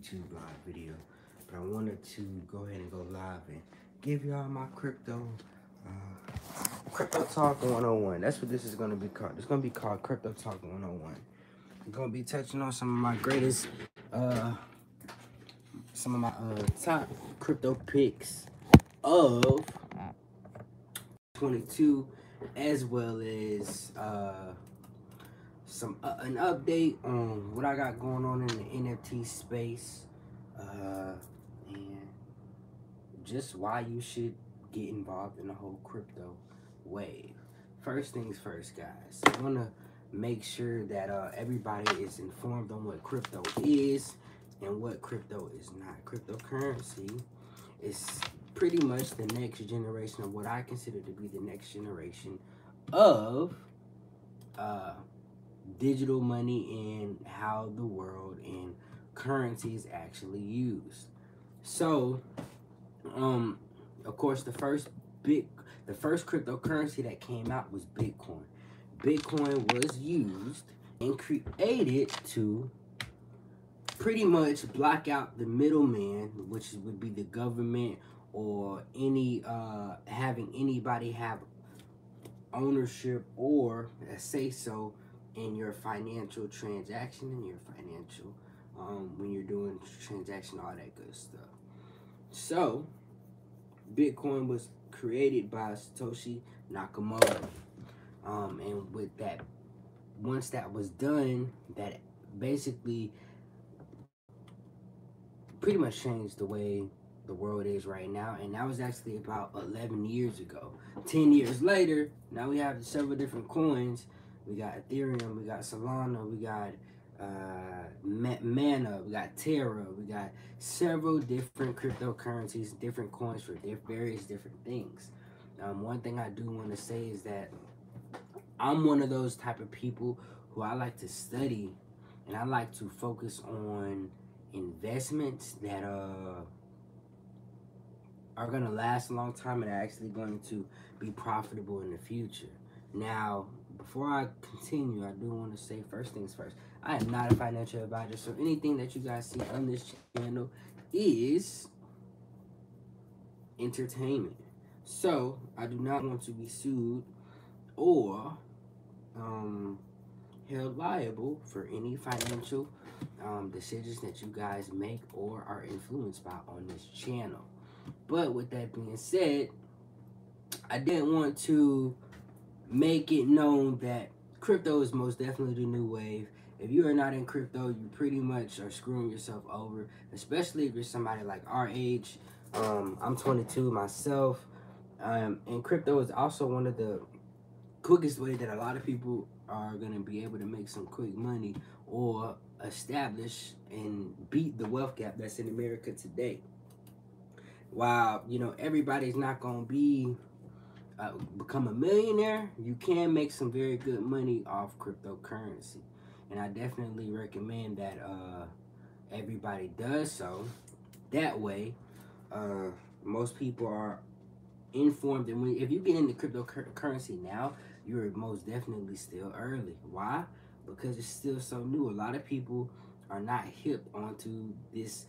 YouTube live video, but I wanted to go ahead and go live and give y'all my crypto uh, crypto talk 101. That's what this is gonna be called. It's gonna be called crypto talk 101. I'm gonna be touching on some of my greatest, uh, some of my uh, top crypto picks of 22, as well as uh some uh, an update on what I got going on in the NFT space, uh, and just why you should get involved in the whole crypto wave. First things first, guys. I want to make sure that uh, everybody is informed on what crypto is and what crypto is not. Cryptocurrency is pretty much the next generation of what I consider to be the next generation of uh, digital money and how the world and currency is actually used. So, um, of course, the first big, the first cryptocurrency that came out was Bitcoin. Bitcoin was used and created to pretty much block out the middleman, which would be the government or any uh, having anybody have ownership or say so in your financial transaction and your financial um, when you're doing transaction, all that good stuff. So, Bitcoin was created by Satoshi Nakamoto. Um, and with that, once that was done, that basically pretty much changed the way the world is right now. And that was actually about 11 years ago. 10 years later, now we have several different coins we got Ethereum, we got Solana, we got uh, Mana, we got Terra, we got several different cryptocurrencies, different coins for diff various different things. Um, one thing I do want to say is that I'm one of those type of people who I like to study and I like to focus on investments that uh are going to last a long time and are actually going to be profitable in the future. Now, before I continue, I do want to say first things first. I am not a financial advisor, so anything that you guys see on this channel is entertainment. So I do not want to be sued or um, held liable for any financial um, decisions that you guys make or are influenced by on this channel. But with that being said, I didn't want to make it known that crypto is most definitely the new wave. If you are not in crypto, you pretty much are screwing yourself over, especially if you're somebody like our age. Um, I'm 22 myself, um, and crypto is also one of the quickest way that a lot of people are going to be able to make some quick money or establish and beat the wealth gap that's in America today. While, you know, everybody's not going to be uh, become a millionaire, you can make some very good money off cryptocurrency. And I definitely recommend that uh, everybody does so. That way, uh, most people are informed. And when, if you get into cryptocurrency now, you're most definitely still early. Why? Because it's still so new. A lot of people are not hip onto this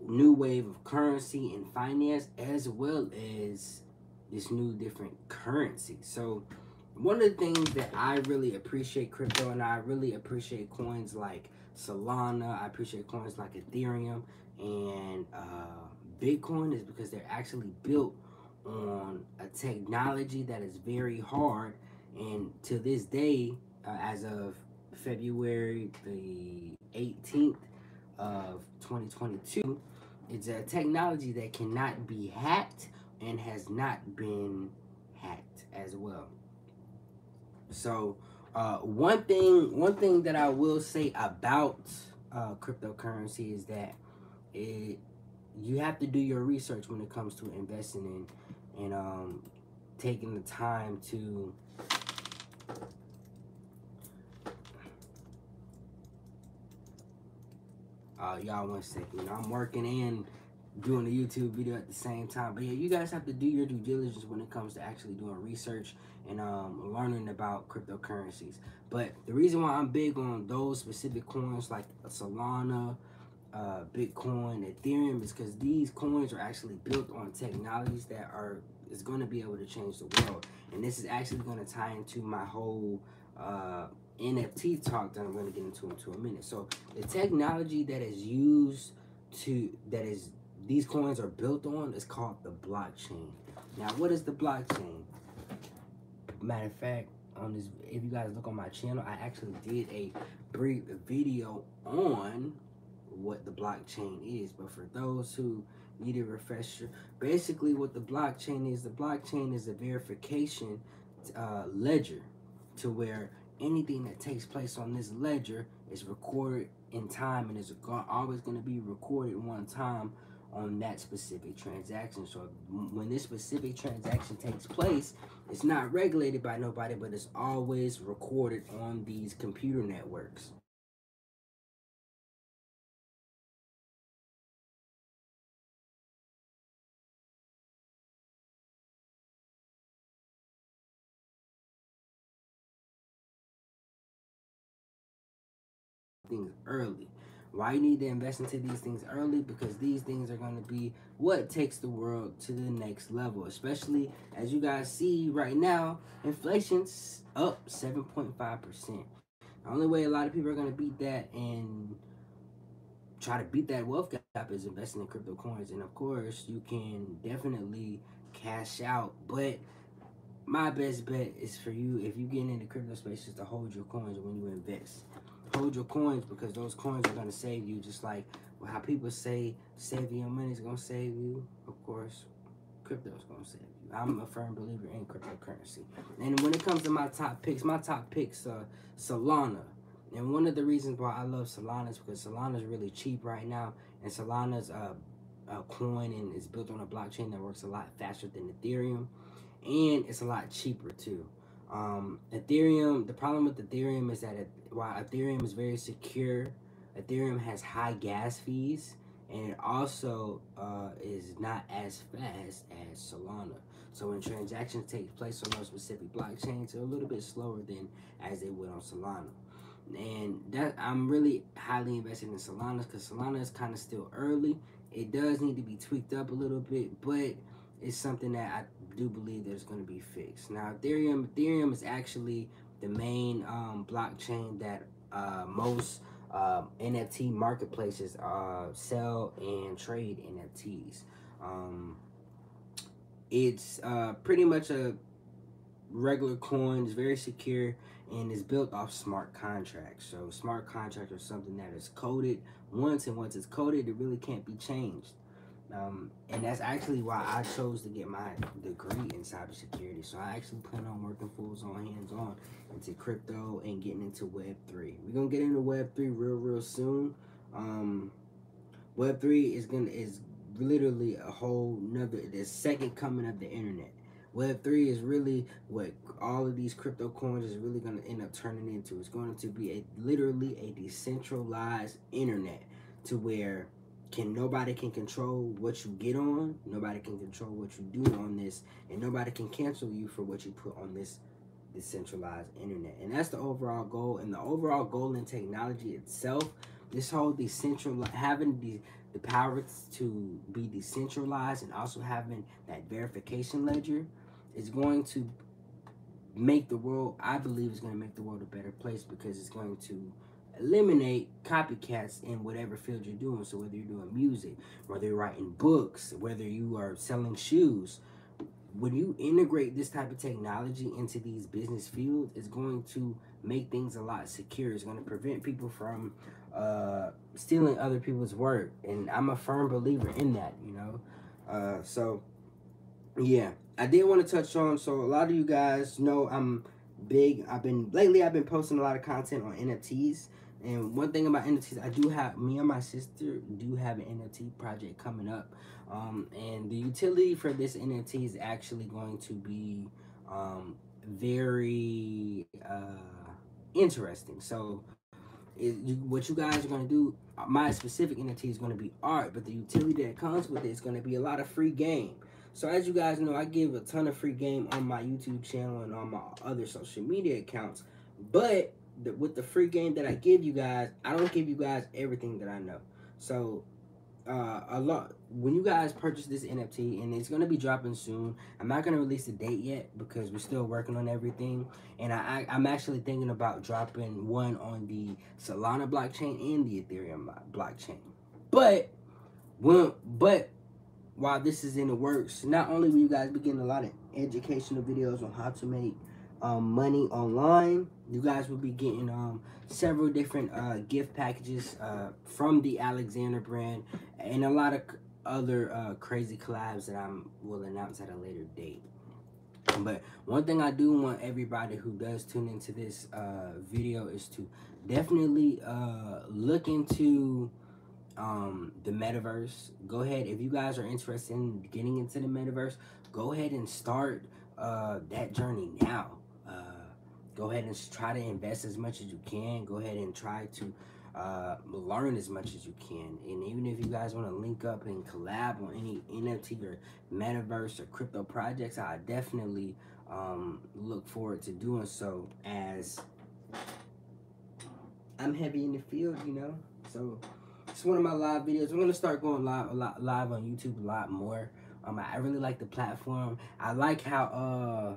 new wave of currency and finance as well as this new different currency. So one of the things that I really appreciate crypto and I really appreciate coins like Solana, I appreciate coins like Ethereum and uh, Bitcoin is because they're actually built on a technology that is very hard and to this day uh, as of February the 18th of 2022 it's a technology that cannot be hacked and has not been hacked as well. So uh, one thing, one thing that I will say about uh, cryptocurrency is that it you have to do your research when it comes to investing in and um, taking the time to uh, y'all one second. I'm working in doing a YouTube video at the same time. But yeah, you guys have to do your due diligence when it comes to actually doing research and um, learning about cryptocurrencies. But the reason why I'm big on those specific coins like Solana, uh, Bitcoin, Ethereum is because these coins are actually built on technologies that are is going to be able to change the world. And this is actually going to tie into my whole uh, NFT talk that I'm going to get into into a minute. So the technology that is used to that is these coins are built on is called the blockchain. Now, what is the blockchain? Matter of fact, on this, if you guys look on my channel, I actually did a brief video on what the blockchain is. But for those who need a refresher, basically what the blockchain is, the blockchain is a verification uh, ledger to where anything that takes place on this ledger is recorded in time and is always going to be recorded one time on that specific transaction. So when this specific transaction takes place, it's not regulated by nobody, but it's always recorded on these computer networks. things early. Why you need to invest into these things early? Because these things are going to be what takes the world to the next level. Especially as you guys see right now, inflation's up 7.5%. The only way a lot of people are going to beat that and try to beat that wealth gap is investing in crypto coins. And of course, you can definitely cash out. But my best bet is for you, if you get into crypto spaces, to hold your coins when you invest hold your coins because those coins are going to save you just like how people say saving your money is going to save you of course crypto is going to save you. I'm a firm believer in cryptocurrency. And when it comes to my top picks my top picks are solana. And one of the reasons why i love solana is because solana is really cheap right now and solana's uh, a coin and is built on a blockchain that works a lot faster than ethereum and it's a lot cheaper too um, Ethereum, the problem with Ethereum is that it, while Ethereum is very secure, Ethereum has high gas fees and it also uh, is not as fast as Solana. So when transactions take place on those specific blockchains, they're a little bit slower than as they would on Solana. And that I'm really highly invested in Solana because Solana is kind of still early. It does need to be tweaked up a little bit, but it's something that I do believe there's going to be fixed. Now, Ethereum, Ethereum is actually the main um, blockchain that uh, most uh, um, NFT marketplaces uh, sell and trade NFTs. Um, it's uh, pretty much a regular coin. It's very secure and it's built off smart contracts. So smart contracts are something that is coded once, and once it's coded, it really can't be changed. Um, and that's actually why I chose to get my degree in cybersecurity. So I actually plan on working full on hands on into crypto and getting into Web three. We're gonna get into Web three real real soon. Um, Web three is gonna is literally a whole nother the second coming of the internet. Web three is really what all of these crypto coins is really gonna end up turning into. It's going to be a literally a decentralized internet to where can nobody can control what you get on nobody can control what you do on this and nobody can cancel you for what you put on this decentralized internet. And that's the overall goal. And the overall goal in technology itself this whole decentralized having the the power to be decentralized and also having that verification ledger is going to make the world i believe is going to make the world a better place because it's going to eliminate copycats in whatever field you're doing. So whether you're doing music, whether you're writing books, whether you are selling shoes, when you integrate this type of technology into these business fields, it's going to make things a lot secure. It's going to prevent people from uh, stealing other people's work. And I'm a firm believer in that, you know. Uh, so, yeah, I did want to touch on. So, a lot of you guys know I'm big. I've been, lately, I've been posting a lot of content on NFTs. And one thing about NFTs, I do have, me and my sister do have an NFT project coming up. Um, and the utility for this NFT is actually going to be um, very uh, interesting. So, it, you, what you guys are going to do, my specific NFT is going to be art, but the utility that comes with it is going to be a lot of free game. So as you guys know, I give a ton of free game on my YouTube channel and on my other social media accounts. But the, with the free game that I give you guys, I don't give you guys everything that I know. So uh, a lot when you guys purchase this NFT and it's gonna be dropping soon. I'm not gonna release the date yet because we're still working on everything. And I, I am actually thinking about dropping one on the Solana blockchain and the Ethereum blockchain. But when but while this is in the works, not only will you guys be getting a lot of educational videos on how to make um, money online, you guys will be getting um, several different uh, gift packages uh, from the Alexander brand and a lot of other uh, crazy collabs that I will announce at a later date. But one thing I do want everybody who does tune into this uh, video is to definitely uh, look into um, the metaverse. Go ahead, if you guys are interested in getting into the metaverse, go ahead and start uh, that journey now. Go ahead and try to invest as much as you can. Go ahead and try to uh, learn as much as you can. And even if you guys want to link up and collab on any NFT or metaverse or crypto projects, I definitely um, look forward to doing so as I'm heavy in the field, you know. So it's one of my live videos. I'm gonna start going live live on YouTube a lot more. Um, I really like the platform. I like how uh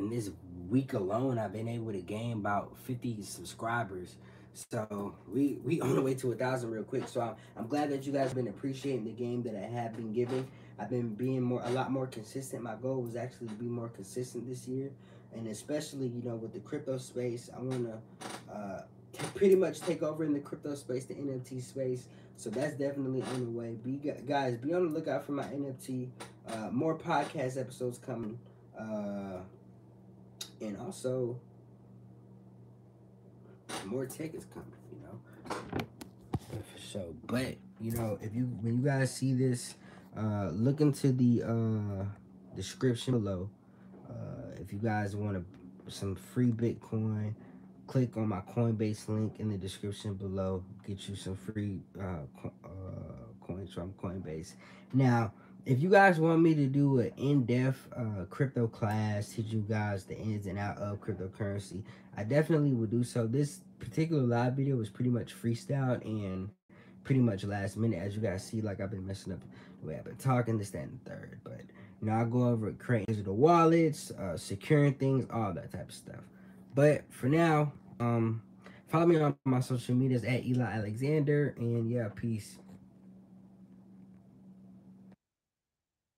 in this week alone I've been able to gain about 50 subscribers. So we we on the way to a thousand real quick. So I'm, I'm glad that you guys been appreciating the game that I have been giving. I've been being more a lot more consistent. My goal was actually to be more consistent this year, and especially you know with the crypto space, I want to uh, pretty much take over in the crypto space, the NFT space. So that's definitely on the way. Be guys, be on the lookout for my NFT. Uh, more podcast episodes coming, uh, and also more tickets coming, you know. For sure. But, you know, if you when you guys see this, uh look into the uh description below. Uh if you guys want to some free Bitcoin, click on my Coinbase link in the description below. Get you some free uh, uh coins from Coinbase. Now, if you guys want me to do an in-depth uh, crypto class, teach you guys the ins and out of cryptocurrency, I definitely will do so. This particular live video was pretty much freestyled and pretty much last minute. As you guys see, like I've been messing up the way I've been talking, this, that, and the third. But, you I go over creating digital wallets, uh, securing things, all that type of stuff. But for now, um, follow me on my social medias at Eli Alexander. And yeah, peace.